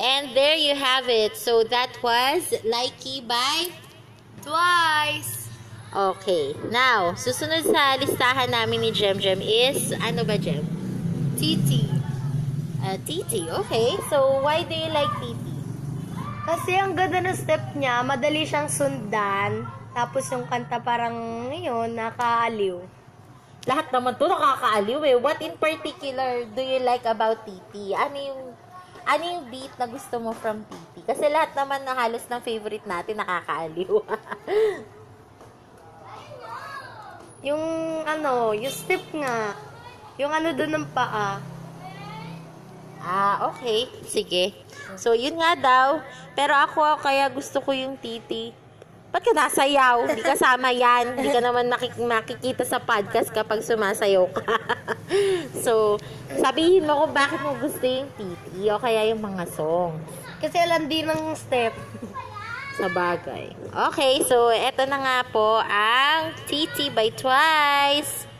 And there you have it. So that was Likey by Twice. Okay. Now, susunod sa listahan namin ni Jem Jem is, ano ba Jem? Titi. Uh, Titi. Okay. So, why do you like Titi? Kasi ang ganda ng step niya, madali siyang sundan. Tapos yung kanta parang ngayon, nakaaliw. Lahat naman to nakakaaliw eh. What in particular do you like about Titi? Ano yung ano yung beat na gusto mo from Titi? Kasi lahat naman na halos ng favorite natin nakakaaliw. Yung ano, yung step nga. Yung ano doon ng paa. ah, okay. Sige. So, yun nga daw. Pero ako, kaya gusto ko yung Titi. Ba't ka nasayaw? Hindi kasama yan. Hindi ka naman makik- makikita sa podcast kapag sumasayaw ka. so, sabihin mo kung bakit mo gusto yung Titi o kaya yung mga song. Kasi alam din ng step. Sa bagay. Okay, so eto na nga po ang TT by Twice.